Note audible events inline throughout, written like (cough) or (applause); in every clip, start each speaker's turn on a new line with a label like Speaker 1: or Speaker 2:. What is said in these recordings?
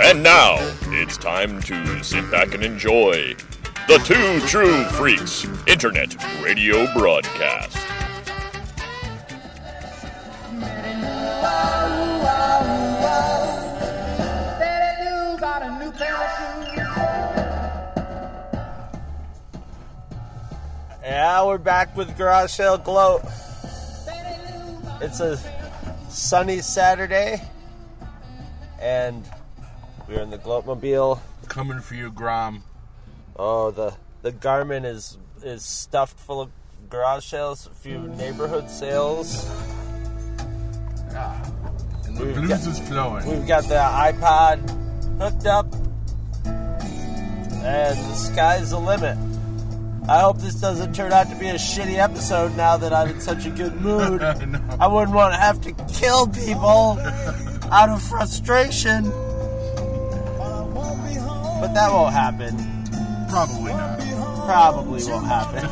Speaker 1: And now it's time to sit back and enjoy the Two True Freaks Internet Radio Broadcast.
Speaker 2: Yeah, we're back with Garage Sale Gloat. It's a sunny Saturday, and we're in the Gloatmobile.
Speaker 3: Coming for you, Grom.
Speaker 2: Oh, the the Garmin is is stuffed full of garage sales, a few neighborhood sales.
Speaker 3: And the
Speaker 2: We've
Speaker 3: blues
Speaker 2: got-
Speaker 3: is flowing.
Speaker 2: We've got the iPod hooked up, and the sky's the limit. I hope this doesn't turn out to be a shitty episode now that I'm in such a good (laughs) mood.
Speaker 3: Know.
Speaker 2: I wouldn't want to have to kill people (laughs) out of frustration. But that won't happen.
Speaker 3: Probably not.
Speaker 2: Probably won't happen.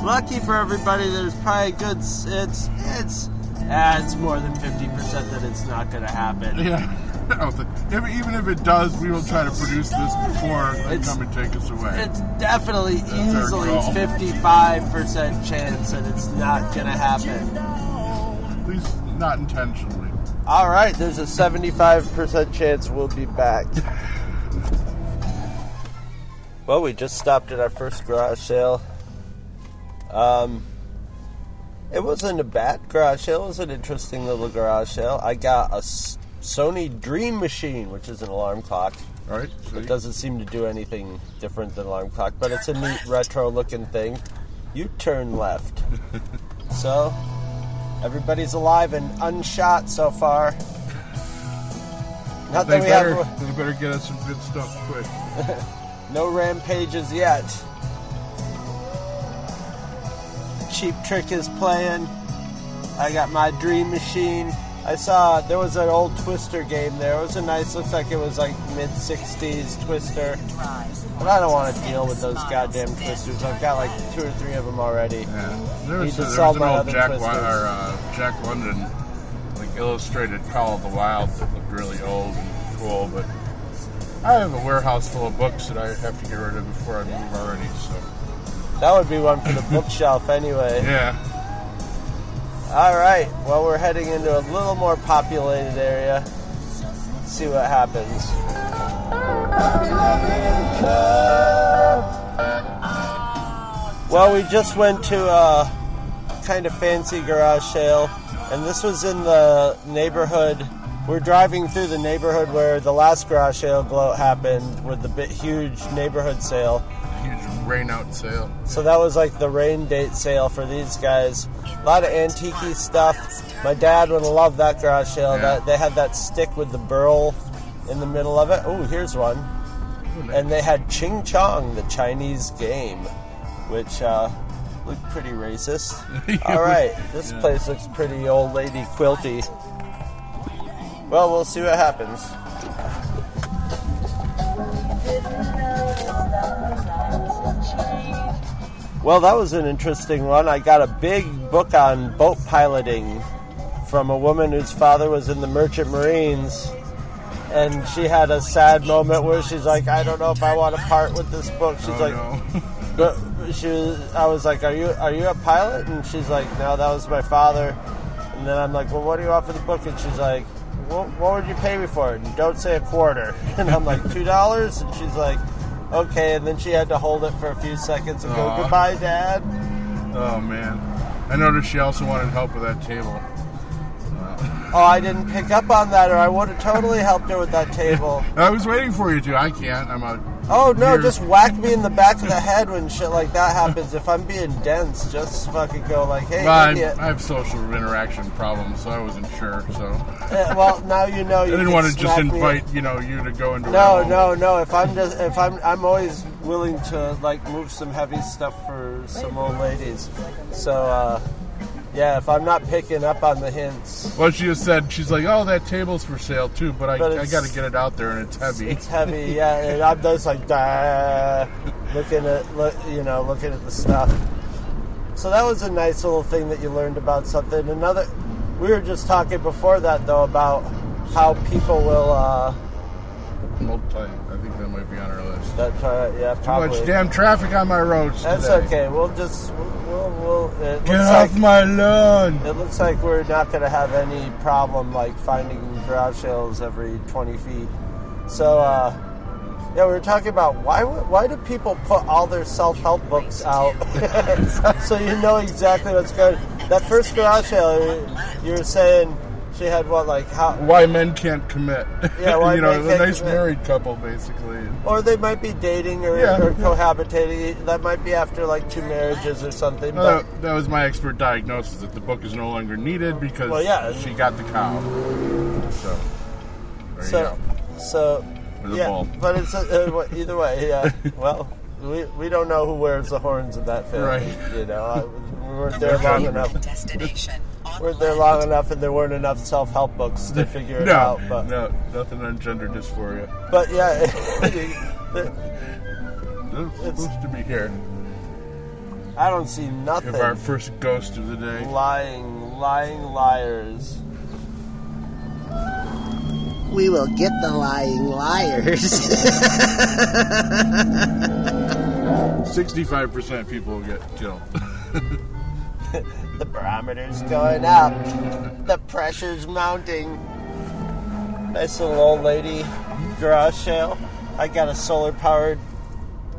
Speaker 2: (laughs) Lucky for everybody, there's probably good. It's it's ah, it's more than fifty percent that it's not going to happen.
Speaker 3: Yeah. (laughs) If, even if it does, we will try to produce this before they
Speaker 2: It's-
Speaker 3: come and take us away.
Speaker 2: It's definitely
Speaker 3: our
Speaker 2: easily fifty-five percent chance that it's not going to happen.
Speaker 3: At least not intentionally.
Speaker 2: All right, there's a 75% chance we'll be back. Well, we just stopped at our first garage sale. Um, it wasn't a bad garage sale. It was an interesting little garage sale. I got a Sony Dream Machine, which is an alarm clock.
Speaker 3: All right. So
Speaker 2: It doesn't seem to do anything different than alarm clock, but it's a neat retro-looking thing. You turn left. (laughs) so, everybody's alive and unshot so far. Not
Speaker 3: they
Speaker 2: that we
Speaker 3: better,
Speaker 2: have (laughs)
Speaker 3: they better get us some good stuff quick. (laughs)
Speaker 2: no rampages yet. Cheap Trick is playing. I got my Dream Machine. I saw there was an old Twister game there. It was a nice, looks like it was like mid 60s Twister. But I don't want to deal with those goddamn Twisters. I've got like two or three of them already.
Speaker 3: Yeah. There was, there was an old Jack. Or, uh, Jack London like illustrated Call of the Wild that looked really old and cool, but I have a warehouse full of books that I have to get rid of before I move already. So
Speaker 2: That would be one for the bookshelf anyway.
Speaker 3: yeah.
Speaker 2: All right. Well, we're heading into a little more populated area. See what happens. Well, we just went to a kind of fancy garage sale, and this was in the neighborhood. We're driving through the neighborhood where the last garage sale happened with the huge neighborhood sale.
Speaker 3: Rain out sale.
Speaker 2: So that was like the rain date sale for these guys. A lot of antique stuff. My dad would love that garage sale.
Speaker 3: Yeah.
Speaker 2: That they had that stick with the burl in the middle of it. Oh, here's one. And they had Ching Chong, the Chinese game, which uh, looked pretty racist. (laughs) All right, this
Speaker 3: Yeah.
Speaker 2: place looks pretty old lady quilty. Well, we'll see what happens. Well, that was an interesting one. I got a big book on boat piloting from a woman whose father was in the Merchant Marines. And she had a sad moment where she's like, I don't know if I want to part with this book. She's
Speaker 3: oh
Speaker 2: like,
Speaker 3: no. (laughs)
Speaker 2: but she was, I was like, are you are you a pilot? And she's like, no, that was my father. And then I'm like, well, what do you want for the book? And she's like, what, what would you pay me for it? And don't say a quarter. (laughs) And I'm like, two dollars. And she's like, okay. And then she had to hold it for a few seconds and go,
Speaker 3: Aw.
Speaker 2: goodbye, Dad.
Speaker 3: oh man. I noticed she also wanted help with that table.
Speaker 2: Oh, I didn't pick up on that, or I would have totally helped her with that table. (laughs)
Speaker 3: I was waiting for you to. I can't. I'm a.
Speaker 2: Oh no,
Speaker 3: Here.
Speaker 2: just whack me in the back of the head when shit like that happens. If I'm being dense, just fucking go like, hey,
Speaker 3: Well, I,
Speaker 2: idiot.
Speaker 3: I have social interaction problems, so I wasn't sure. So
Speaker 2: Eh, well, now you know. (laughs)
Speaker 3: I
Speaker 2: You
Speaker 3: didn't want to just
Speaker 2: me.
Speaker 3: invite you know you to go into.
Speaker 2: No, no, no. If I'm just, if I'm, I'm always willing to like move some heavy stuff for some old ladies. So, uh, yeah, if I'm not picking up on the hints,
Speaker 3: Well, she just said she's like, oh, that table's for sale too, but I,
Speaker 2: But
Speaker 3: I got to get it out there and it's heavy.
Speaker 2: it's heavy. Yeah, and I'm just like, "Dah," looking at, look, you know, looking at the stuff. So that was a nice little thing that you learned about something. Another, we were just talking before that though about how people will. Uh,
Speaker 3: Multi. I think that might be on our list.
Speaker 2: that uh, yeah,
Speaker 3: Too much damn traffic on my roads
Speaker 2: That's
Speaker 3: today.
Speaker 2: okay. We'll just we'll we'll. it
Speaker 3: Get off
Speaker 2: like,
Speaker 3: my lawn.
Speaker 2: It looks like we're not going to have any problem like finding garage sales every 20 feet. So, uh, yeah, we were talking about why why do people put all their self help books out (laughs) so you know exactly what's good. That first garage sale, you were saying she had what like how,
Speaker 3: Why men can't commit.
Speaker 2: Yeah, (laughs) why
Speaker 3: you know,
Speaker 2: men
Speaker 3: a nice
Speaker 2: commit.
Speaker 3: married couple, basically.
Speaker 2: or they might be dating or,
Speaker 3: Yeah,
Speaker 2: or cohabitating. That might be after like two marriages or something.
Speaker 3: No,
Speaker 2: But
Speaker 3: that, that was my expert diagnosis that the book is no longer needed because
Speaker 2: Well, yeah.
Speaker 3: she got the cow. So, there you
Speaker 2: So,
Speaker 3: go.
Speaker 2: so
Speaker 3: the
Speaker 2: yeah,
Speaker 3: bull.
Speaker 2: but it's uh, uh, either way. Yeah. (laughs) well, we, we don't know who wears the horns in that family.
Speaker 3: Right.
Speaker 2: You know, I, we weren't there long enough.
Speaker 4: Destination.
Speaker 2: We weren't there long enough, and there weren't enough self help books to figure it
Speaker 3: no,
Speaker 2: out. But
Speaker 3: no, nothing on gender dysphoria.
Speaker 2: but yeah, (laughs)
Speaker 3: It's supposed to be here.
Speaker 2: I don't see nothing.
Speaker 3: have our first ghost of the day.
Speaker 2: lying, lying liars.
Speaker 5: We will get the lying liars. (laughs)
Speaker 3: Sixty-five percent people will get killed. (laughs) (laughs)
Speaker 2: The barometer's going up. The pressure's mounting. Nice little old lady garage sale. I got a solar powered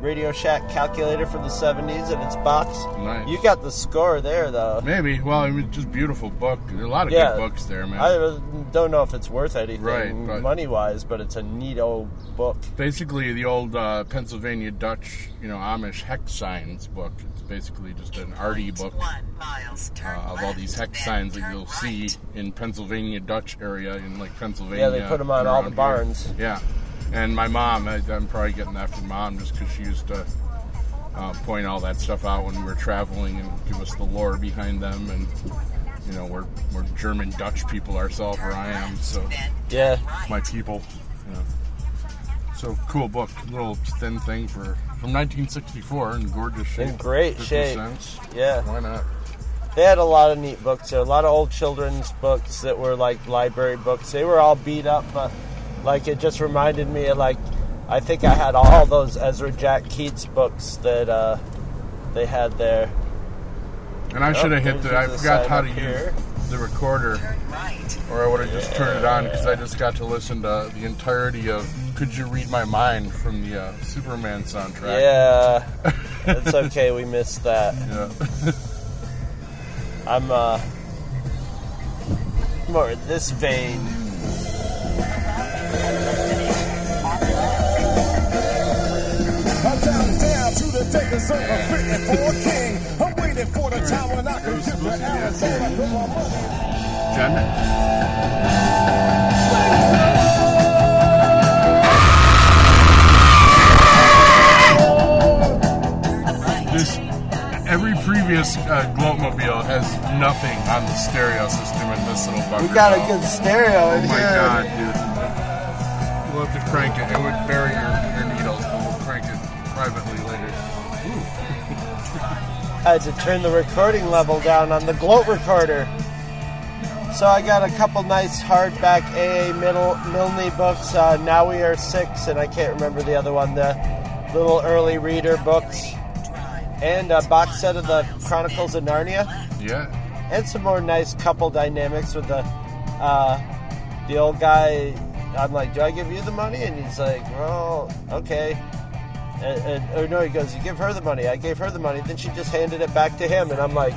Speaker 2: Radio Shack calculator from the 70s in its box.
Speaker 3: Nice.
Speaker 2: You got the score there, though.
Speaker 3: Maybe. Well, I mean, just beautiful book. There are a lot of
Speaker 2: Yeah.
Speaker 3: good books there, man.
Speaker 2: I uh, don't know if it's worth anything
Speaker 3: Right,
Speaker 2: money wise, but it's a neat old book.
Speaker 3: basically the old uh, Pennsylvania Dutch, you know, Amish hex signs book. It's basically just an arty book
Speaker 4: miles.
Speaker 3: Uh, of all these hex signs that you'll
Speaker 4: right.
Speaker 3: see in Pennsylvania Dutch area in like Pennsylvania.
Speaker 2: Yeah, they put them on all
Speaker 3: around
Speaker 2: the
Speaker 3: here.
Speaker 2: barns.
Speaker 3: Yeah, and my mom, I, I'm probably getting that from mom just because she used to uh, point all that stuff out when we were traveling and give us the lore behind them and. You know, we're, we're German Dutch people ourselves, where I am, so
Speaker 2: Yeah.
Speaker 3: my people. You know. So cool book, little thin thing for from 1964 in gorgeous shape.
Speaker 2: In great shape.
Speaker 3: cents.
Speaker 2: Yeah.
Speaker 3: Why not?
Speaker 2: They had a lot of neat books there. A lot of old children's books that were like library books. They were all beat up, but like it just reminded me of like I think I had all those Ezra Jack Keats books that uh, they had there.
Speaker 3: And I should have hit the. I forgot how to
Speaker 2: here.
Speaker 3: use the recorder,
Speaker 4: right.
Speaker 3: or I would have just turned it on because I just got to listen to the entirety of "Could You Read My Mind" from the uh, Superman soundtrack.
Speaker 2: Yeah, it's (laughs) okay. We missed that.
Speaker 3: Yeah. (laughs)
Speaker 2: I'm uh more in this vein.
Speaker 6: I'm down down to the day the sun was written for a king. I'm waiting for the time when I can
Speaker 3: was
Speaker 6: dip the
Speaker 3: supposed to be a
Speaker 6: Arizona with my money.
Speaker 3: Jen. This every previous uh, Gloatmobile has nothing on the stereo system in this little bunker.
Speaker 2: We got a good stereo in
Speaker 3: Oh my
Speaker 2: here.
Speaker 3: god, dude! To crank it. It would bury your, your needles, but we'll crank it privately later. (laughs)
Speaker 2: I had to turn the recording level down on the gloat recorder. So I got a couple nice hardback AA Middle Milne books. Uh, now we are six, and I can't remember the other one. The little early reader books, and a box set of the Chronicles of Narnia,
Speaker 3: Yeah.
Speaker 2: and some more nice couple dynamics with the uh, the old guy. I'm like, do I give you the money? And he's like, well, okay. And, and or no, he goes, you give her the money. I gave her the money. Then she just handed it back to him, and I'm like,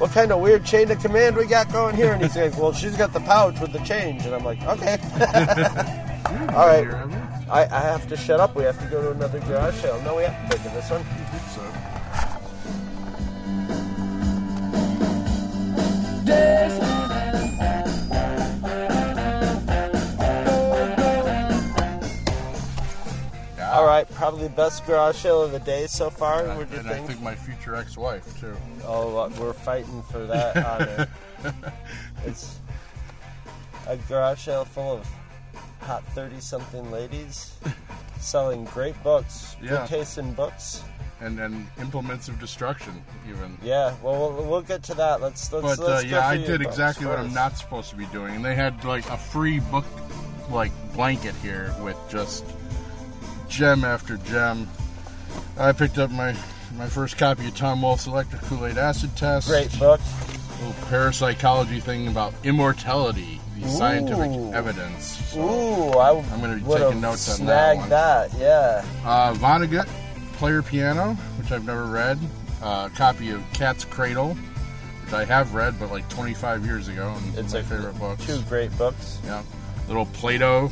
Speaker 2: what kind of weird chain of command we got going here? And he's like, well, she's got the pouch with the change, and I'm like, okay. (laughs) All right.
Speaker 3: Here, have you?
Speaker 2: I, I have to shut up. We have to go to another garage sale. No, we have to go to this one.
Speaker 3: I think so.
Speaker 2: All right, probably the best garage sale of the day so far.
Speaker 3: And,
Speaker 2: you
Speaker 3: and I
Speaker 2: think?
Speaker 3: my future ex-wife too.
Speaker 2: Oh, uh, we're fighting for that (laughs) honor. it's a garage sale full of hot 30 something ladies selling great books,
Speaker 3: Yeah.
Speaker 2: good taste in books.
Speaker 3: and and implements of destruction even.
Speaker 2: Yeah, well, we'll, we'll get to that. Let's let's.
Speaker 3: But uh,
Speaker 2: let's go
Speaker 3: yeah, I did exactly what I'm not supposed to be doing. And they had like a free book like blanket here with just gem after gem. I picked up my my first copy of Tom Wolfe's Electric Kool-Aid Acid Test.
Speaker 2: Great book.
Speaker 3: little parapsychology thing about immortality, the scientific evidence. So,
Speaker 2: Ooh, I
Speaker 3: I'm gonna be
Speaker 2: would've
Speaker 3: taking notes on that one.
Speaker 2: that. Yeah.
Speaker 3: Uh, Vonnegut, Player Piano, which I've never read. Uh, a copy of Cat's Cradle, which I have read, but like 25 years ago, and
Speaker 2: It's
Speaker 3: my
Speaker 2: a
Speaker 3: favorite book.
Speaker 2: Two great books.
Speaker 3: Yeah, little Plato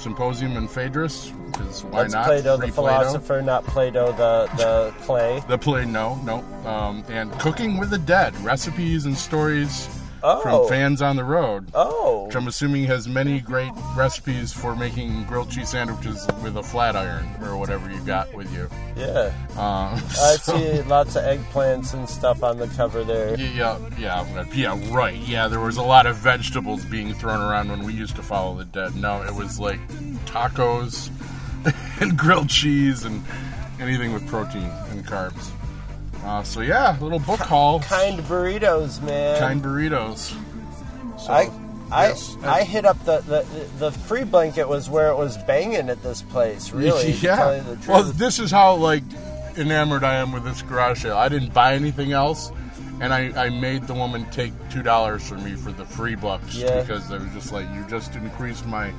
Speaker 3: Symposium and Phaedrus, because why
Speaker 2: That's
Speaker 3: not?
Speaker 2: Plato the
Speaker 3: Free Plato.
Speaker 2: philosopher, not Plato the the clay.
Speaker 3: The play, no, no. Um, and Cooking with the Dead, recipes and stories
Speaker 2: Oh.
Speaker 3: from fans on the road.
Speaker 2: Oh.
Speaker 3: which I'm assuming has many great recipes for making grilled cheese sandwiches with a flat iron or whatever you got with you.
Speaker 2: Yeah. (laughs)
Speaker 3: Um,
Speaker 2: I
Speaker 3: so-
Speaker 2: see lots of eggplants and stuff on the cover there.
Speaker 3: Yeah, yeah, yeah, right. Yeah, there was a lot of vegetables being thrown around when we used to follow the dead. No, it was like tacos (laughs) and grilled cheese and anything with protein and carbs. Uh, so yeah, little book haul,
Speaker 2: Kind burritos, man.
Speaker 3: kind burritos. So,
Speaker 2: I I
Speaker 3: yes.
Speaker 2: I hit up the, the the free blanket was where it was banging at this place. (laughs) Really, to tell you the truth.
Speaker 3: Well, this is how like enamored I am with this garage sale. I didn't buy anything else, and I, I made the woman take two dollars from me for the free bucks
Speaker 2: Yeah.
Speaker 3: because I was just like, you just increased my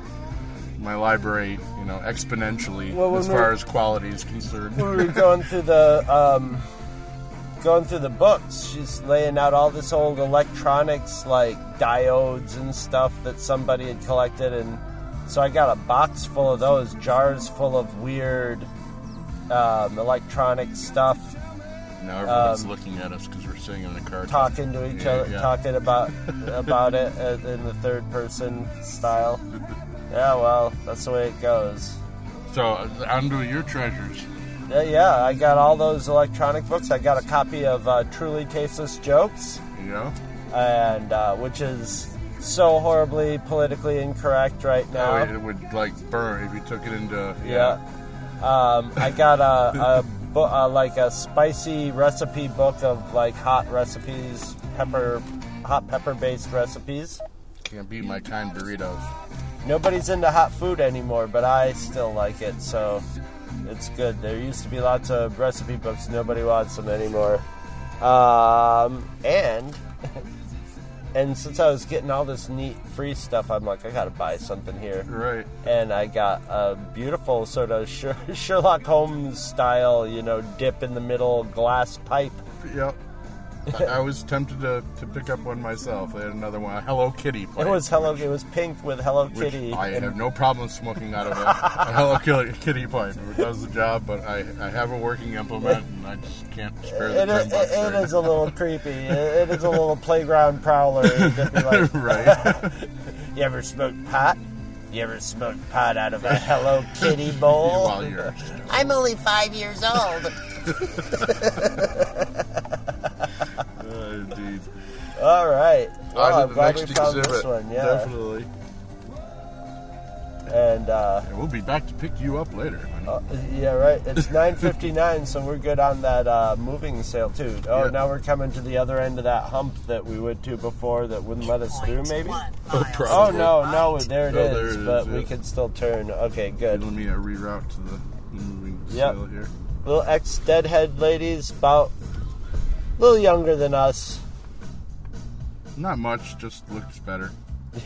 Speaker 3: my library, you know, exponentially
Speaker 2: Well,
Speaker 3: as
Speaker 2: we-
Speaker 3: far as quality is concerned.
Speaker 2: we were going (laughs) through the um, going through the books. She's laying out all this old electronics like diodes and stuff that somebody had collected, and so I got a box full of those jars full of weird um, electronic stuff.
Speaker 3: now everyone's
Speaker 2: um,
Speaker 3: looking at us because we're sitting in the car
Speaker 2: Talking to each
Speaker 3: Yeah,
Speaker 2: other,
Speaker 3: yeah.
Speaker 2: talking about (laughs) about it uh, in the third person style. (laughs) Yeah, well, that's the way it goes.
Speaker 3: So uh, on to your treasures.
Speaker 2: Yeah, yeah, I got all those electronic books. I got a copy of uh, Truly Tasteless Jokes,
Speaker 3: know,
Speaker 2: and uh, which is so horribly politically incorrect right now.
Speaker 3: Oh, it would like burn if you took it into
Speaker 2: yeah. Um, I got a, a, (laughs) bo- uh, like a spicy recipe book of like hot recipes, pepper, hot pepper based recipes.
Speaker 3: Can't beat my kind burritos.
Speaker 2: Nobody's into hot food anymore, but I still like it, so it's good. There used to be lots of recipe books, nobody wants them anymore. Um, and (laughs) and since I was getting all this neat free stuff, I'm like, I gotta buy something here.
Speaker 3: Right.
Speaker 2: And I got a beautiful sort of (laughs) Sherlock Holmes style, you know, dip in the middle glass pipe.
Speaker 3: Yep. I, I was tempted to, to pick up one myself. They had another one, a Hello Kitty.
Speaker 2: It was Hello.
Speaker 3: which-
Speaker 2: It was pink with Hello
Speaker 3: which
Speaker 2: Kitty.
Speaker 3: I
Speaker 2: and-
Speaker 3: have no problem smoking out of a, a Hello Kitty, Kitty pipe. It does the job, but I, I have a working implement and I just can't spare the
Speaker 2: It,
Speaker 3: ten
Speaker 2: it,
Speaker 3: bucks.
Speaker 2: it
Speaker 3: there.
Speaker 2: is a little creepy. It, it is a little playground prowler. Like, (laughs)
Speaker 3: right. (laughs)
Speaker 2: you ever smoked pot? You ever smoked pot out of a Hello Kitty (laughs) bowl?
Speaker 3: While you're
Speaker 5: I'm only five years old.
Speaker 3: Uh, indeed.
Speaker 2: All right. Well,
Speaker 3: On
Speaker 2: I'm
Speaker 3: the
Speaker 2: glad we
Speaker 3: next
Speaker 2: found
Speaker 3: exhibit.
Speaker 2: this one. Yeah.
Speaker 3: Definitely.
Speaker 2: And uh,
Speaker 3: And we'll be back to pick you up later.
Speaker 2: uh, yeah, right. It's (laughs) 9:59, so we're good on that uh, moving sale too. Oh,
Speaker 3: Yeah.
Speaker 2: now we're coming to the other end of that hump that we went to before that wouldn't let us through. Maybe.
Speaker 4: One
Speaker 3: Oh,
Speaker 4: miles.
Speaker 3: probably.
Speaker 2: Oh no, no, there it
Speaker 3: Oh,
Speaker 2: is.
Speaker 3: there it is,
Speaker 2: but
Speaker 3: yeah.
Speaker 2: we can still turn. Okay, good.
Speaker 3: Let me uh, reroute to the moving
Speaker 2: Yep.
Speaker 3: sale here.
Speaker 2: little ex deadhead ladies, about a little younger than us.
Speaker 3: Not much, just looks better. (laughs)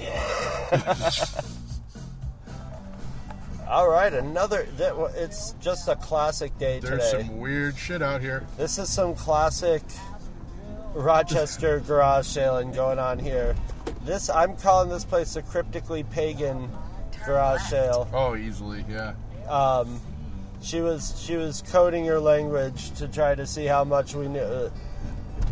Speaker 2: All right, another. It's just a classic day
Speaker 3: There's
Speaker 2: today.
Speaker 3: some weird shit out here.
Speaker 2: This is some classic Rochester (laughs) garage sailing going on here. This I'm calling this place a cryptically pagan garage sale.
Speaker 3: Oh, easily, yeah.
Speaker 2: Um, she was she was coding her language to try to see how much we knew.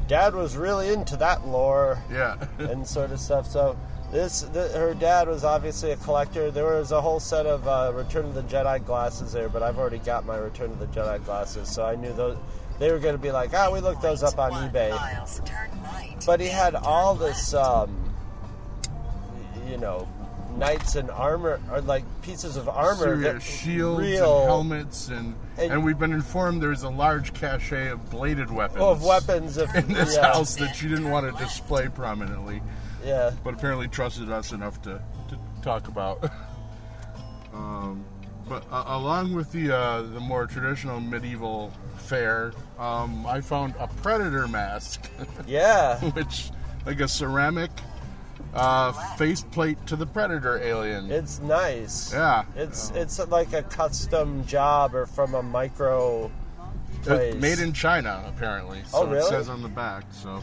Speaker 2: Dad was really into that lore.
Speaker 3: Yeah. (laughs)
Speaker 2: and sort of stuff. So this, th her dad was obviously a collector. There was a whole set of uh, Return of the Jedi glasses there, but I've already got my Return of the Jedi glasses, so I knew those. They were going to be like, ah, we looked those up on eBay.
Speaker 4: miles. Turn right.
Speaker 2: But he had all this, um, you know, knights and armor, or like pieces of armor, that
Speaker 3: shields
Speaker 2: real
Speaker 3: and helmets, and,
Speaker 2: And-
Speaker 3: and we've been informed there's a large cache of bladed weapons.
Speaker 2: of weapons. Of,
Speaker 3: in this
Speaker 2: yeah,
Speaker 3: house that she didn't want to display prominently,
Speaker 2: Yeah.
Speaker 3: but apparently trusted us enough to, to talk about. (laughs) Um, but uh, along with the uh, the more traditional medieval fare, um, I found a predator mask, (laughs)
Speaker 2: Yeah.
Speaker 3: which like a ceramic uh, faceplate to the predator alien.
Speaker 2: It's nice.
Speaker 3: yeah,
Speaker 2: It's it's like a custom job or from a micro place.
Speaker 3: Uh, made in China apparently. So
Speaker 2: Oh, really?
Speaker 3: It says on the back. So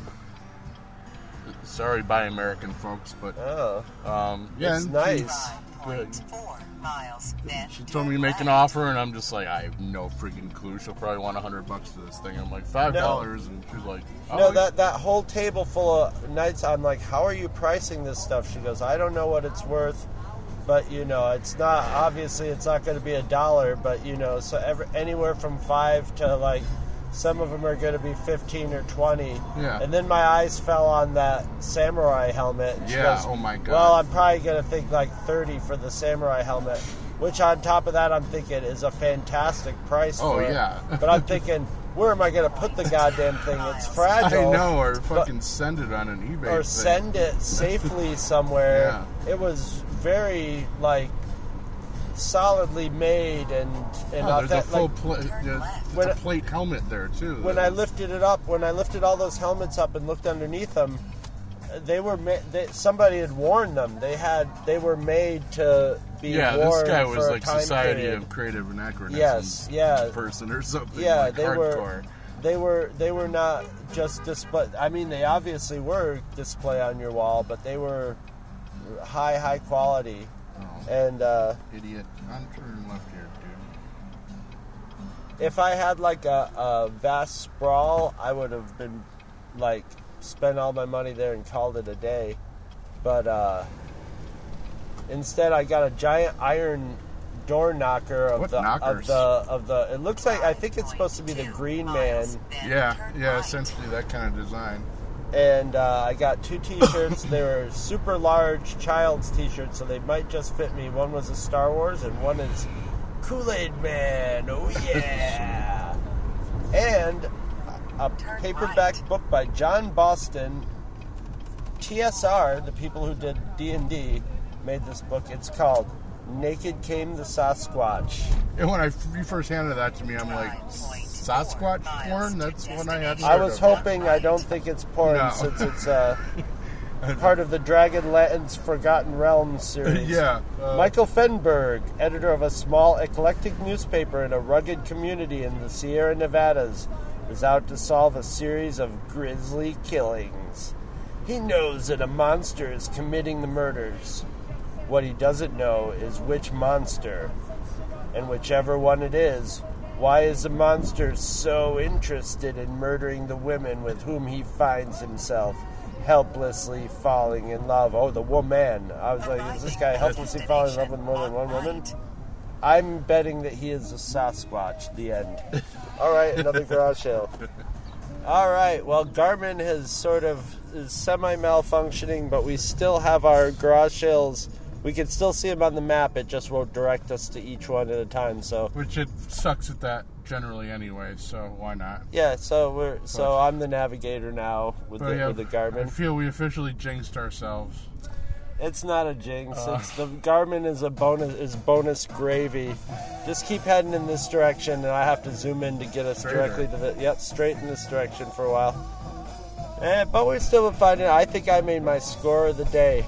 Speaker 3: sorry, buy American folks, but
Speaker 2: Oh,
Speaker 3: um, yeah,
Speaker 2: it's nice.
Speaker 3: Good.
Speaker 4: 5.4 miles.
Speaker 3: She told me to make an offer, and I'm just like, I have no freaking clue. She'll probably want a hundred bucks for this thing. I'm like five dollars, and she's like, oh,
Speaker 2: No, that that whole table full of nights. I'm like, how are you pricing this stuff? She goes, I don't know what it's worth, but you know, it's not obviously it's not going to be a dollar, but you know, so every, anywhere from five to like. Some of them are going to be 15 or 20.
Speaker 3: Yeah.
Speaker 2: And then my eyes fell on that samurai helmet. and she
Speaker 3: Yeah,
Speaker 2: goes,
Speaker 3: oh my God.
Speaker 2: Well, I'm probably going to think like 30 for the samurai helmet, which on top of that, I'm thinking is a fantastic price
Speaker 3: Oh,
Speaker 2: for it.
Speaker 3: yeah.
Speaker 2: but I'm thinking, where am I going to put the goddamn thing? It's (laughs) fragile.
Speaker 3: I know, or
Speaker 2: but-
Speaker 3: fucking send it on an eBay.
Speaker 2: or
Speaker 3: thing.
Speaker 2: send it safely (laughs) somewhere.
Speaker 3: Yeah.
Speaker 2: It was very like solidly made and and
Speaker 3: Oh, there's a full
Speaker 2: like,
Speaker 3: plate, a plate helmet there too.
Speaker 2: when I lifted it up, when I lifted all those helmets up and looked underneath them, they were ma- they, somebody had worn them. They had they were made to be
Speaker 3: yeah,
Speaker 2: worn
Speaker 3: this guy was
Speaker 2: a
Speaker 3: like Society
Speaker 2: period.
Speaker 3: of Creative Anachronisms
Speaker 2: Yes, yeah.
Speaker 3: person or something.
Speaker 2: Yeah,
Speaker 3: like
Speaker 2: they
Speaker 3: hardcore.
Speaker 2: were. They were. They were not just display. I mean, they obviously were display on your wall, but they were high, high quality.
Speaker 3: Oh,
Speaker 2: And uh,
Speaker 3: idiot! I'm turning left here, dude.
Speaker 2: if I had like a, a vast sprawl, I would have been like spent all my money there and called it a day. But uh, instead, I got a giant iron door knocker of
Speaker 3: What
Speaker 2: the
Speaker 3: knockers?
Speaker 2: of the of the. It looks like I think it's supposed to be the Green Man.
Speaker 3: Yeah, yeah, essentially that kind of design.
Speaker 2: And uh, I got two T-shirts. they were super large child's T-shirts, so they might just fit me. One was a Star Wars, and one is Kool Aid Man. Oh yeah! and a paperback book by John Boston. TSR, the people who did D and D, made this book. It's called "Naked Came the Sasquatch."
Speaker 3: And when I you first handed that to me, I'm like, Sasquatch porn? That's what I had.
Speaker 2: I was hoping. I don't think it's porn
Speaker 3: No.
Speaker 2: since it's uh, (laughs) part of the Dragonlance Forgotten Realms series.
Speaker 3: yeah. uh,
Speaker 2: Michael Fenberg, editor of a small eclectic newspaper in a rugged community in the Sierra Nevadas, is out to solve a series of grisly killings. He knows that a monster is committing the murders. What he doesn't know is which monster. And whichever one it is, why is the monster so interested in murdering the women with whom he finds himself helplessly falling in love? Oh, the woman. I was like, is this guy helplessly falling in love with more than one woman? I'm betting that he is a Sasquatch. The end. (laughs) All right, another garage sale. All right. Well, Garmin has sort of is semi malfunctioning, but we still have our garage sales. We can still see them on the map. It just won't direct us to each one at a time. So
Speaker 3: Which it sucks at that generally anyway, so why not?
Speaker 2: yeah. So we're so I'm the navigator now with the
Speaker 3: yeah,
Speaker 2: with the
Speaker 3: I feel we officially jinxed ourselves.
Speaker 2: It's not a jinx.
Speaker 3: Uh.
Speaker 2: it's the Garmin is a bonus is bonus gravy. Just keep heading in this direction, and I have to zoom in to get us
Speaker 3: Straighter.
Speaker 2: directly to the yep straight in this direction for a while. Eh, but we're still finding. I think I made my score of the day.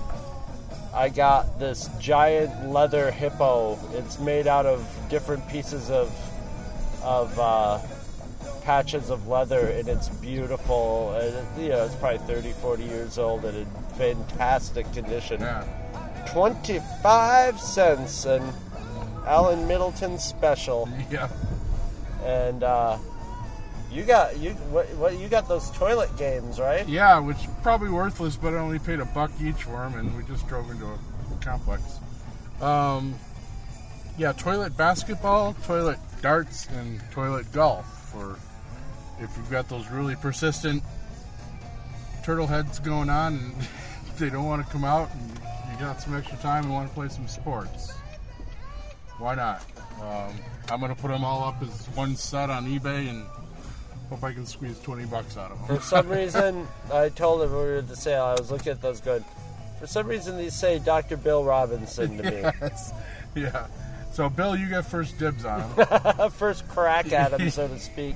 Speaker 2: I got this giant leather hippo. It's made out of different pieces of of uh, patches of leather, and it's beautiful. And you know, it's probably 30, 40 years old and in fantastic condition.
Speaker 3: Yeah.
Speaker 2: 25 cents and Alan Middleton special. (laughs)
Speaker 3: Yeah.
Speaker 2: And uh, you got you what, what you got those toilet games, right?
Speaker 3: Yeah, which probably worthless, but I only paid a buck each for them, and we just drove into a complex. Um, yeah, toilet basketball, toilet darts, and toilet golf. For if you've got those really persistent turtle heads going on, and (laughs) they don't want to come out, and you got some extra time and want to play some sports, why not? Um, I'm gonna put them all up as one set on eBay and hope I can squeeze 20 bucks out of them.
Speaker 2: For some (laughs) reason, I told him when we were at the sale. I was looking at those going. For some reason, these say Dr. Bill Robinson to me.
Speaker 3: Yeah. So, Bill, you get first dibs on them. (laughs)
Speaker 2: First crack at them, so to speak.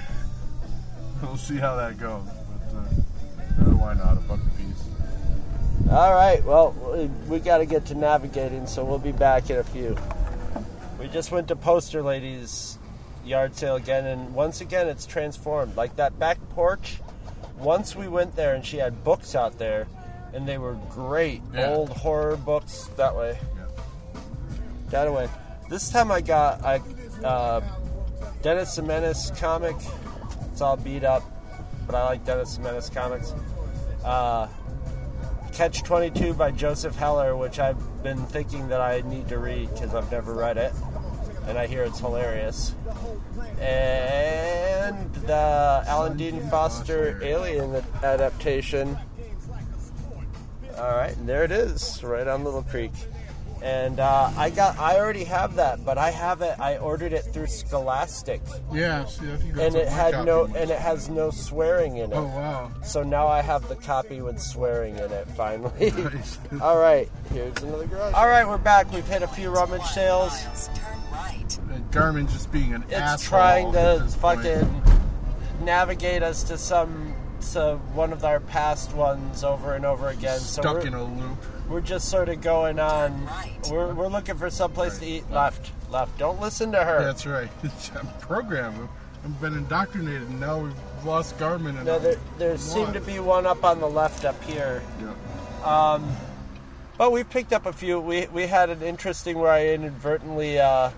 Speaker 2: (laughs)
Speaker 3: we'll see how that goes. But uh, why not? A buck apiece.
Speaker 2: All right, well, we- got to get to navigating, so we'll be back in a few. We just went to Poster Lady's yard sale again, and once again, it's transformed. Like that back porch, once we went there and she had books out there, and they were great
Speaker 3: Yeah.
Speaker 2: old horror books that way.
Speaker 3: Yeah.
Speaker 2: That way. This time I got I uh, Dennis the Menace comic. It's all beat up, but I like Dennis the Menace comics. Uh, Catch 22 by Joseph Heller, which I've been thinking that I need to read because I've never read it. And I hear it's hilarious. And the Alan Dean Foster Alien adaptation. All right, and there it is, right on Little Creek. And uh, I got, I already have that, but I have it. I ordered it through Scholastic,
Speaker 3: Yeah, see, I think
Speaker 2: and it had no,
Speaker 3: was.
Speaker 2: and it has no swearing in it.
Speaker 3: Oh, wow.
Speaker 2: So now I have the copy with swearing in it, finally. (laughs)
Speaker 3: Nice.
Speaker 2: All right, here's another garage. All right, we're back. We've hit a few rummage sales.
Speaker 4: Miles, turn right.
Speaker 3: And Garmin just being an
Speaker 2: It's
Speaker 3: asshole.
Speaker 2: trying
Speaker 3: at
Speaker 2: to
Speaker 3: this point.
Speaker 2: fucking navigate us to some to one of our past ones over and over again. So
Speaker 3: Stuck
Speaker 2: we're,
Speaker 3: in a loop.
Speaker 2: we're just sort of going on.
Speaker 4: Right.
Speaker 2: We're, we're looking for some place to eat. Left, left. Don't listen to her.
Speaker 3: That's right. (laughs) I'm programmed. I've been indoctrinated, and now we've lost Garmin. And
Speaker 2: no, there, there seemed to be one up on the left up here.
Speaker 3: Yeah.
Speaker 2: But we've picked up a few. We we had an interesting where I inadvertently uh,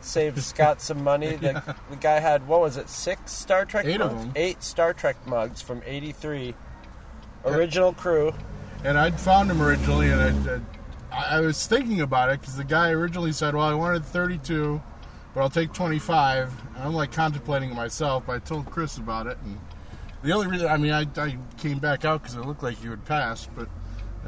Speaker 2: saved Scott some money. The, (laughs) the guy had what was it? Six Star Trek.
Speaker 3: Eight of
Speaker 2: mugs?
Speaker 3: them.
Speaker 2: Eight Star Trek mugs from '83. Original crew.
Speaker 3: And I'd found them originally, and I, I, I was thinking about it because the guy originally said, "Well, I wanted 32, but I'll take 25." And I'm like contemplating it myself. But I told Chris about it, and the only reason, I mean, I, I came back out because it looked like you would pass, but.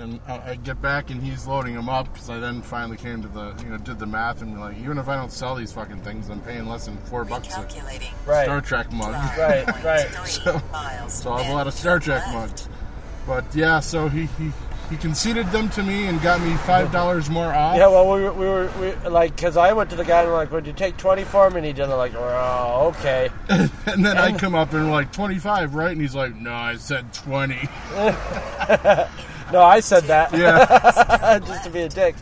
Speaker 3: And I I get back and he's loading them up because I then finally came to the, you know, did the math and like, even if I don't sell these fucking things, I'm paying less than four bucks a
Speaker 4: Recalculating.
Speaker 2: Right.
Speaker 3: Star Trek mug.
Speaker 2: Right, (laughs) right.
Speaker 3: So- So I have a lot of Star Trek mugs. But yeah, so he, he he conceded them to me and got me five dollars more off.
Speaker 2: Yeah, well, we were, we were we, like, because I went to the guy and I'm like, would you take 20 for me? And he did it like, oh, okay. (laughs)
Speaker 3: and then I come up and we're like twenty five, right? And he's like, No, I said twenty. (laughs)
Speaker 2: No, I said that. (laughs)
Speaker 3: Yeah. (laughs)
Speaker 2: just to be a dick.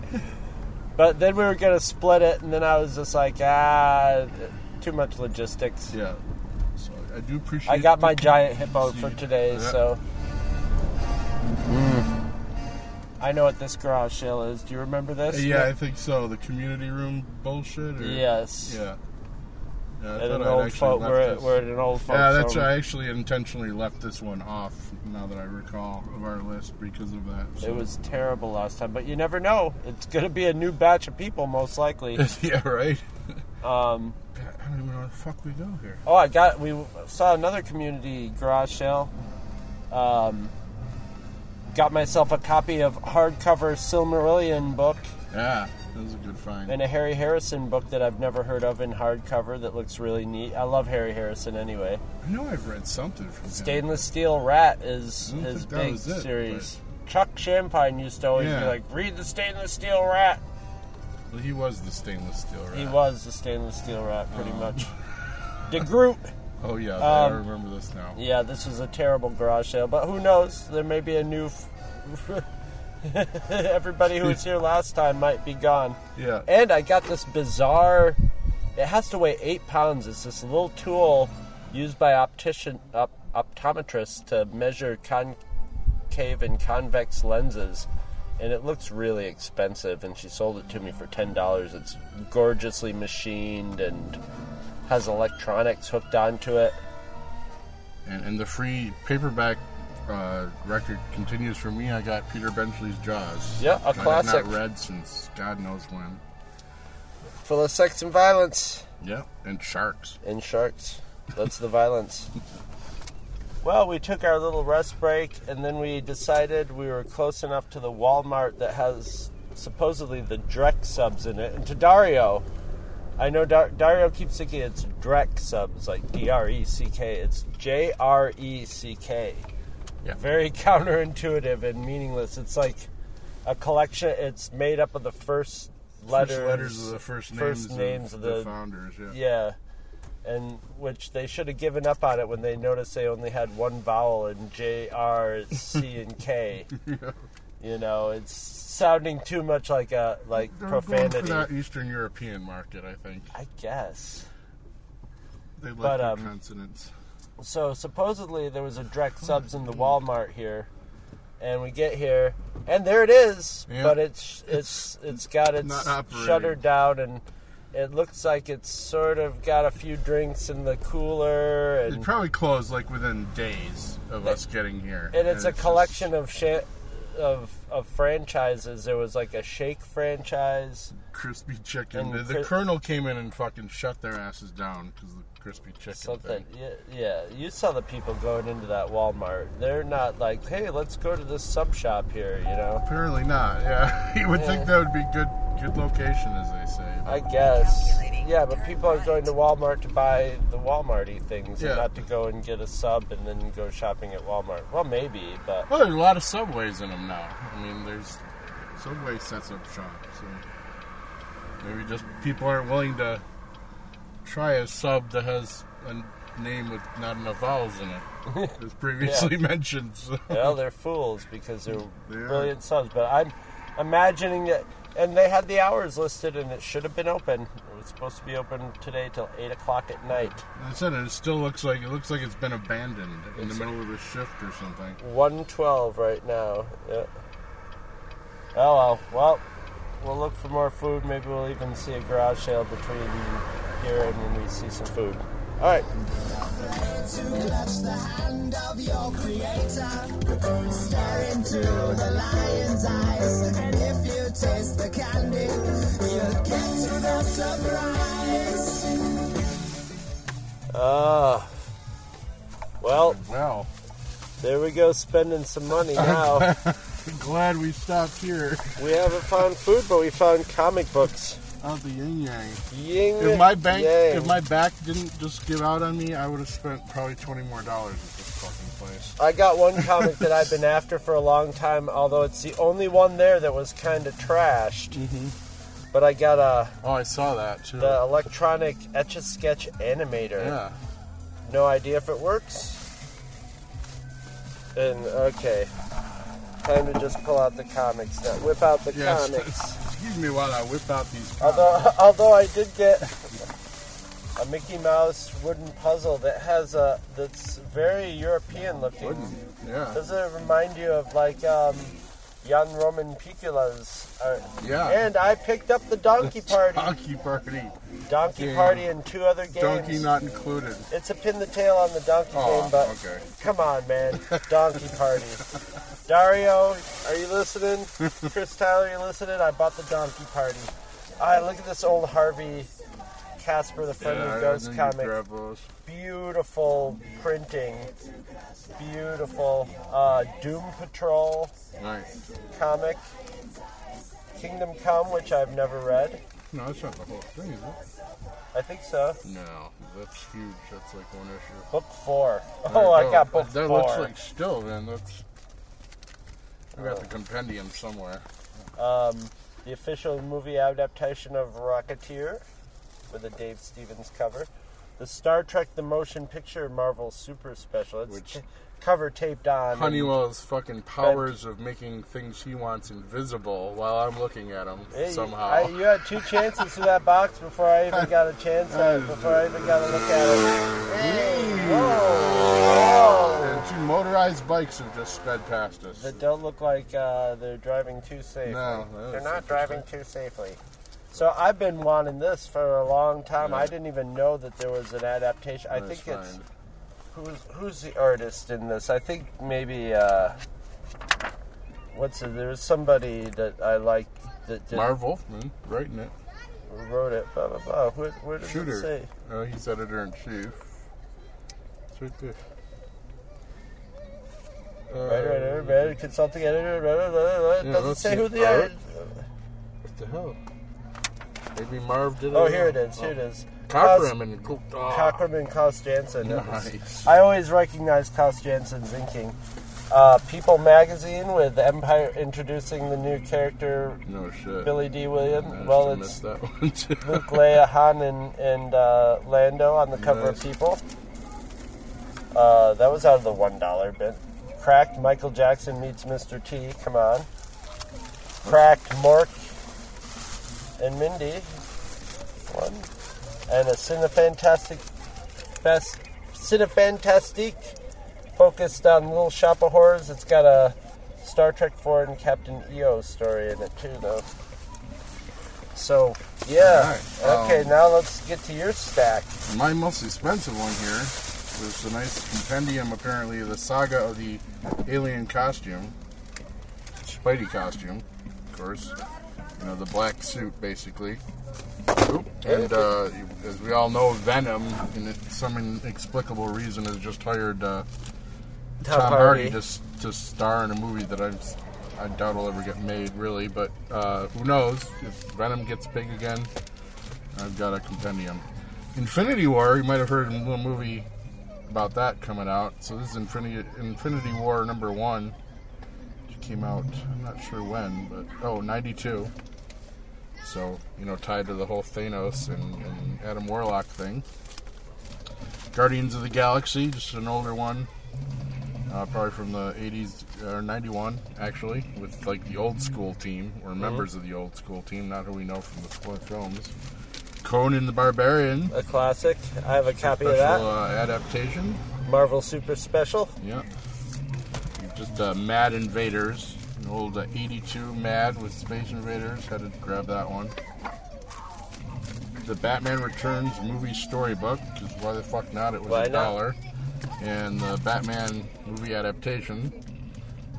Speaker 2: But then we were gonna split it, and then I was just like, ah, too much logistics.
Speaker 3: yeah. So I do appreciate.
Speaker 2: I got my giant hippo for today,
Speaker 3: Yeah.
Speaker 2: so. I know what this garage sale is. Do you remember this?
Speaker 3: Yeah, I think so. The community room bullshit. Or,
Speaker 2: Yes.
Speaker 3: Yeah. Yeah, I
Speaker 2: At an old
Speaker 3: actually
Speaker 2: we're,
Speaker 3: this-
Speaker 2: we're at an old folks
Speaker 3: Yeah, that's
Speaker 2: home.
Speaker 3: I actually intentionally left this one off. Now that I recall of our list because of that. so.
Speaker 2: It was terrible last time, but you never know. It's going to be a new batch of people, most likely. (laughs)
Speaker 3: yeah, right.
Speaker 2: Um,
Speaker 3: I don't even know where the fuck we go here.
Speaker 2: oh, I got. We saw another community garage sale. Um, got myself a copy of hardcover Silmarillion book
Speaker 3: Yeah, that was a good find.
Speaker 2: and a Harry Harrison book that I've never heard of in hardcover that looks really neat. I love Harry Harrison anyway.
Speaker 3: I know I've read something from him.
Speaker 2: Stainless Steel Rat is his big
Speaker 3: it,
Speaker 2: series. Chuck Champagne used to always be like, "Read the Stainless Steel Rat."
Speaker 3: Well, he was the stainless steel, right?
Speaker 2: He was the Stainless Steel Rat, pretty much. (laughs) De Groot.
Speaker 3: Oh yeah, I
Speaker 2: Um,
Speaker 3: remember this now.
Speaker 2: Yeah, this was a terrible garage sale, but who knows? There may be a new. F- (laughs) Everybody who was here last time might be gone.
Speaker 3: Yeah.
Speaker 2: And I got this bizarre. It has to weigh eight pounds. It's this little tool used by optician op, optometrists to measure concave and convex lenses, and it looks really expensive. And she sold it to me for ten dollars. It's gorgeously machined and has electronics hooked onto it.
Speaker 3: And, and the free paperback uh, record continues for me. I got Peter Benchley's Jaws.
Speaker 2: Yeah, a classic.
Speaker 3: have not read since God knows when.
Speaker 2: Full of sex and violence.
Speaker 3: Yeah, and sharks.
Speaker 2: and sharks. That's the violence. (laughs) Well, we took our little rest break and then we decided we were close enough to the Walmart that has supposedly the Drek subs in it. And to Dario, I know Dar- Dario keeps thinking it's Drek subs, like D R E C K. It's J R E C K.
Speaker 3: Yeah.
Speaker 2: Very (laughs) counterintuitive and meaningless. It's like a collection, it's made up of the first letters,
Speaker 3: First letters of the first names,
Speaker 2: first names
Speaker 3: of,
Speaker 2: of the-
Speaker 3: the founders. Yeah.
Speaker 2: Yeah, and which they should have given up on it when they noticed they only had one vowel in J, R, C, and K. (laughs) You know, it's sounding too much like a like
Speaker 3: They're going
Speaker 2: profanity.
Speaker 3: for that Eastern European market, I think.
Speaker 2: I guess.
Speaker 3: They like
Speaker 2: But, um,
Speaker 3: consonants.
Speaker 2: So supposedly there was a Jreck subs in the Walmart here, and we get here, and there it is.
Speaker 3: Yeah.
Speaker 2: But it's it's it's got its
Speaker 3: not operating.
Speaker 2: shutter down, and it looks like it's sort of got a few drinks in the cooler,
Speaker 3: It probably closed like within days of us getting here.
Speaker 2: and it's a
Speaker 3: just-
Speaker 2: collection of sha- of of franchises. There was like a shake franchise.
Speaker 3: crispy chicken.
Speaker 2: And
Speaker 3: The, the
Speaker 2: cri-
Speaker 3: colonel came in and fucking shut their asses down because the crispy chicken
Speaker 2: Something,
Speaker 3: thing.
Speaker 2: yeah, yeah. You saw the people going into that Walmart. They're not like, "Hey, let's go to this sub shop here," you know.
Speaker 3: Apparently not. Yeah, (laughs) you would think that would be good, good location, as they say.
Speaker 2: I guess. Yeah, but people are going to Walmart to buy the Walmarty things
Speaker 3: Yeah.
Speaker 2: and not to go and get a sub and then go shopping at Walmart. Well, maybe, but
Speaker 3: Well, there's a lot of subways in them now. I mean, there's Subway sets up shop, so maybe just people aren't willing to try a sub that has a name with not enough vowels in it, (laughs) as previously mentioned. So.
Speaker 2: well, they're fools because they're
Speaker 3: They are.
Speaker 2: brilliant subs. But I'm imagining that, and they had the hours listed, and it should have been open. It was supposed to be open today till eight o'clock at night.
Speaker 3: I said it still looks like it looks like it's been abandoned in the middle of a shift or something.
Speaker 2: One twelve right now. Yeah. Oh well. Well, we'll look for more food. Maybe we'll even see a garage sale between here and when we see some food. All right. Ah. well,
Speaker 3: Well,
Speaker 2: there we go, spending some money now. (laughs)
Speaker 3: glad we stopped here.
Speaker 2: we haven't found food, but we found comic books.
Speaker 3: Out the yin yang.
Speaker 2: Ying
Speaker 3: If my bank,
Speaker 2: yang.
Speaker 3: if my back didn't just give out on me, I would have spent probably twenty more dollars at this fucking place.
Speaker 2: I got one comic that I've been after for a long time, although it's the only one there that was kind of trashed.
Speaker 3: Mm-hmm.
Speaker 2: But I got a
Speaker 3: Oh, I saw that too.
Speaker 2: the electronic etch a sketch animator.
Speaker 3: yeah.
Speaker 2: No idea if it works. And okay, time to just pull out the comics now. Whip out the
Speaker 3: Yes.
Speaker 2: comics. (laughs)
Speaker 3: Excuse me while I whip out these.
Speaker 2: although, (laughs) although I did get a Mickey Mouse wooden puzzle that has a that's very European looking.
Speaker 3: Yeah.
Speaker 2: Doesn't it remind you of like um, Jan Roman Picula's? Uh,
Speaker 3: Yeah.
Speaker 2: And I picked up the Donkey Party.
Speaker 3: Donkey party.
Speaker 2: Donkey
Speaker 3: game.
Speaker 2: Party and two other games.
Speaker 3: Donkey not included.
Speaker 2: It's a pin the tail on the donkey
Speaker 3: Oh,
Speaker 2: game, but
Speaker 3: okay.
Speaker 2: come on, man. Donkey Party. Dario, are you listening? (laughs) Chris Tyler, you listening? I bought the Donkey Party. Ah, look at this old Harvey Casper the Friendly
Speaker 3: Yeah,
Speaker 2: Ghost comic. Beautiful printing. Beautiful. Uh, Doom Patrol
Speaker 3: Nice.
Speaker 2: comic. Kingdom Come, which I've never read.
Speaker 3: No, that's not the whole thing, is it?
Speaker 2: I think so.
Speaker 3: No, that's huge. That's like one issue.
Speaker 2: Book four. Oh, I got book
Speaker 3: That
Speaker 2: four.
Speaker 3: looks like still, man. That's. I got the compendium somewhere.
Speaker 2: um, the official movie adaptation of Rocketeer with a Dave Stevens cover. The Star Trek The Motion Picture Marvel Super Special. It's
Speaker 3: Which-
Speaker 2: t- cover taped on.
Speaker 3: Honeywell's fucking powers of making things he wants invisible while I'm looking at them
Speaker 2: Hey,
Speaker 3: somehow.
Speaker 2: I, you had two chances to that box before I even got a chance at (laughs) it, before I even got a look at it. Hey, whoa, whoa.
Speaker 3: and two motorized bikes have just sped past us.
Speaker 2: That don't look like uh, they're driving too safely.
Speaker 3: No, that
Speaker 2: they're
Speaker 3: is
Speaker 2: not driving too safely. So I've been wanting this for a long time.
Speaker 3: Yeah.
Speaker 2: I didn't even know that there was an adaptation. I think it's who's who's the artist in this? I think maybe uh, what's it? There was somebody that I like that did,
Speaker 3: Marv Wolfman writing it.
Speaker 2: wrote it. Blah blah blah. Where, where does it say?
Speaker 3: Oh, he's editor in chief. It's right there. Uh,
Speaker 2: Writer, editor, editor, consulting editor. Blah, blah, blah, blah. It
Speaker 3: Yeah,
Speaker 2: doesn't say who the
Speaker 3: art. What the hell? Maybe Marv did it.
Speaker 2: Oh, here it is. Here it is.
Speaker 3: Cockrum and. Oh,
Speaker 2: Cockrum and Klaus was-
Speaker 3: Nice.
Speaker 2: I always recognize Klaus Janson's inking. Uh, People magazine with Empire introducing the new character
Speaker 3: No shit.
Speaker 2: Billy
Speaker 3: Dee
Speaker 2: Williams. Well, it's
Speaker 3: that one too.
Speaker 2: Luke, Leia, Han, and, and uh, Lando on the cover
Speaker 3: Nice.
Speaker 2: of People. Uh, that was out of the one dollar bit. Cracked Michael Jackson meets Mr. T. Come on. Cracked Mork and Mindy. One. And a Cinefantastic Fest Cinefantastique focused on Little Shop of Horrors. It's got a Star Trek 4 and Captain EO story in it too, though. So, yeah.
Speaker 3: Alright,
Speaker 2: okay,
Speaker 3: um,
Speaker 2: now let's get to your stack.
Speaker 3: My most expensive one here was a nice compendium, apparently, of the saga of the alien costume. Spidey costume, of course. You know, the black suit, basically. Oop. And uh, as we all know, Venom, in some inexplicable reason, has just hired uh,
Speaker 2: Tom,
Speaker 3: Tom
Speaker 2: Hardy.
Speaker 3: Hardy to, to star in a movie that I I doubt will ever get made, really. But uh, who knows? If Venom gets big again, I've got a compendium. Infinity War, you might have heard a little movie about that coming out. So this is Infinity Infinity War number one. Came out, I'm not sure when, but oh, 92. So, you know, tied to the whole Thanos and, and Adam Warlock thing. Guardians of the Galaxy, just an older one. Uh, probably from the 80s or 91 actually with like the old school team or members of the old school team not who we know from the split films conan the barbarian
Speaker 2: A classic. I have a copy of
Speaker 3: special
Speaker 2: that.
Speaker 3: uh, adaptation
Speaker 2: Marvel Super Special.
Speaker 3: yeah just uh, mad invaders an old uh, 82 mad with space invaders. Had to grab that one. The batman returns movie storybook because why the fuck not? It was
Speaker 2: Why
Speaker 3: a
Speaker 2: not?
Speaker 3: dollar. And the batman movie adaptation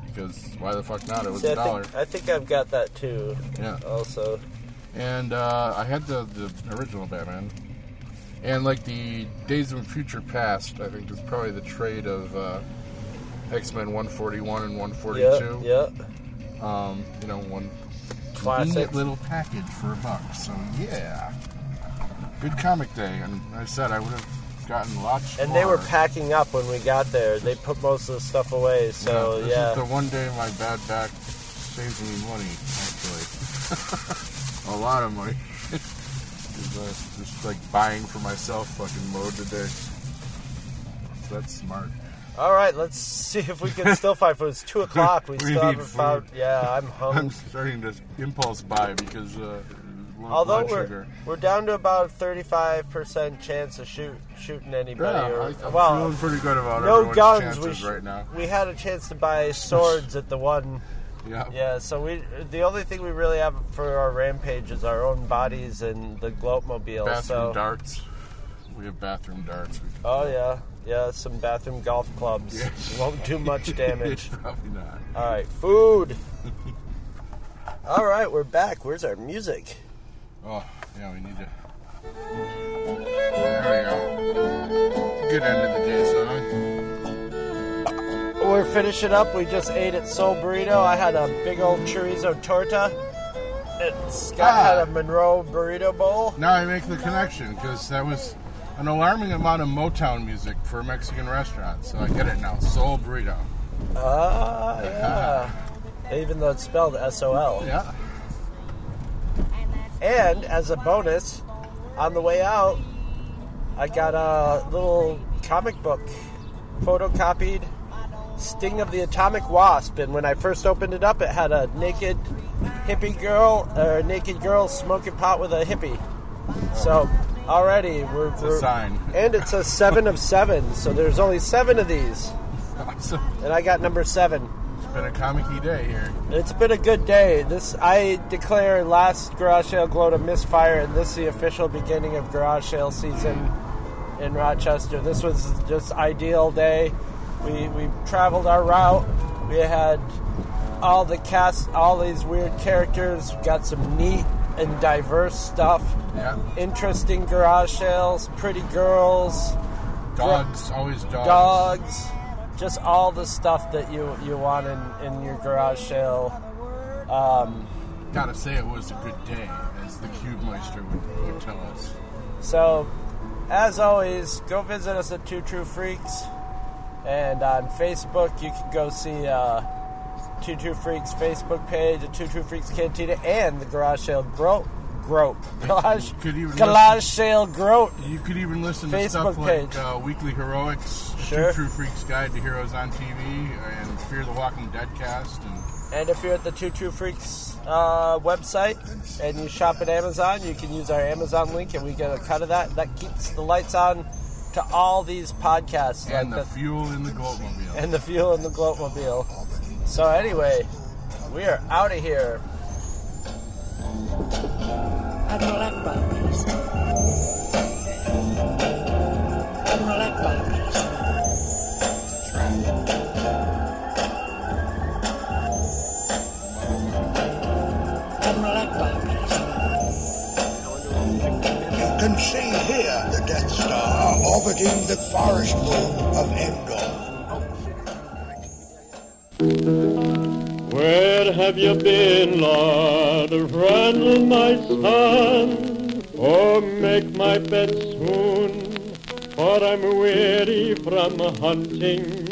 Speaker 3: because why the fuck not? It was
Speaker 2: See,
Speaker 3: a
Speaker 2: I
Speaker 3: dollar.
Speaker 2: Think, I think I've got that too.
Speaker 3: yeah.
Speaker 2: Also,
Speaker 3: and uh, I had the, the original Batman, and like the Days of Future Past. I think is probably the trade of uh, X Men 141 and
Speaker 2: yeah,
Speaker 3: 142.
Speaker 2: yeah.
Speaker 3: Um, you know, one
Speaker 2: Classic.
Speaker 3: convenient little package for a buck. So yeah, good comic day. And I said I would have gotten lots.
Speaker 2: And they were packing up when we got there. They put most of the stuff away. So
Speaker 3: this
Speaker 2: yeah,
Speaker 3: is the one day my bad back saves me money. Actually, (laughs) a lot of money. (laughs) uh, just like buying for myself fucking mode today. So that's smart.
Speaker 2: All right, let's see if we can still find food. It's two o'clock. We, (laughs)
Speaker 3: We
Speaker 2: still haven't
Speaker 3: food.
Speaker 2: found. Yeah, I'm (laughs) hungry.
Speaker 3: I'm starting to impulse buy because uh,
Speaker 2: Although we're
Speaker 3: sugar.
Speaker 2: we're down to about thirty-five percent chance of shoot shooting anybody.
Speaker 3: Yeah,
Speaker 2: or,
Speaker 3: I, I'm
Speaker 2: well,
Speaker 3: feeling pretty good about
Speaker 2: no guns. We sh-
Speaker 3: right now.
Speaker 2: we had a chance to buy (laughs) swords at the one.
Speaker 3: Yeah.
Speaker 2: Yeah, so we the only thing we really have for our rampage is our own bodies and the gloatmobile.
Speaker 3: Bathroom
Speaker 2: so
Speaker 3: darts. We have bathroom darts. We can
Speaker 2: oh
Speaker 3: play.
Speaker 2: yeah, yeah, some bathroom golf clubs
Speaker 3: Yes.
Speaker 2: won't do much (laughs) damage. (laughs)
Speaker 3: Probably not.
Speaker 2: All right, food. (laughs) All right, we're back. Where's our music?
Speaker 3: Oh, yeah, we need to. There we go. Good end of the day song.
Speaker 2: We're finishing up. We just ate at Sol Burrito. I had a big old chorizo torta. And Scott
Speaker 3: Ah.
Speaker 2: had a Monroe burrito bowl.
Speaker 3: Now I make the connection because that was an alarming amount of Motown music for a Mexican restaurant. So I get it now. Soul burrito.
Speaker 2: Ah, yeah. Even though it's spelled S O L.
Speaker 3: Yeah.
Speaker 2: And as a bonus, on the way out, I got a little comic book photocopied Sting of the Atomic Wasp. And when I first opened it up, it had a naked hippie girl, or a naked girl smoking pot with a hippie. So already we're,
Speaker 3: It's
Speaker 2: we're
Speaker 3: a sign.
Speaker 2: and it's a seven of seven. So there's only seven of these,
Speaker 3: Awesome.
Speaker 2: and I got number seven.
Speaker 3: It's been a comic day here.
Speaker 2: It's been a good day. This I declare last garage sale glow to misfire, and this is the official beginning of garage sale season in Rochester. This was just ideal day. We we traveled our route. We had all the cast, all these weird characters. Got some neat and diverse stuff.
Speaker 3: Yeah.
Speaker 2: Interesting garage sales. Pretty girls
Speaker 3: Dogs, always dogs.
Speaker 2: dogs, just all the stuff that you you want in, in your garage sale. Um,
Speaker 3: Gotta say it was a good day, as the Cube Meister would, would tell us.
Speaker 2: so, as always, go visit us at Two True Freaks. And on Facebook, you can go see uh, Two True Freaks Facebook page, the Two True Freaks Cantina, and the Garage Sale Grope. Grope. Garage,
Speaker 3: could even
Speaker 2: Garage Sale Grope.
Speaker 3: You could even listen to
Speaker 2: Facebook
Speaker 3: stuff like
Speaker 2: page.
Speaker 3: uh, Weekly Heroics,
Speaker 2: Sure.
Speaker 3: Two True Freaks Guide to Heroes on TV, and Fear the Walking Dead cast, and
Speaker 2: And if you're at the Two True Freaks uh, website and you shop at Amazon, you can use our Amazon link and we get a cut of that. That keeps the lights on to all these podcasts.
Speaker 3: and the
Speaker 2: like the,
Speaker 3: fuel in the Gloatmobile.
Speaker 2: and the fuel in the Gloatmobile. So anyway, we are out of here.
Speaker 7: Admiral Ackbar, please. Admiral Ackbar, please. Admiral Ackbar, please.
Speaker 8: You can see here the Death Star orbiting the forest moon of Endor.
Speaker 9: Where have you been, Lord? Run, my son. Oh, make my bed soon, for I'm weary from hunting.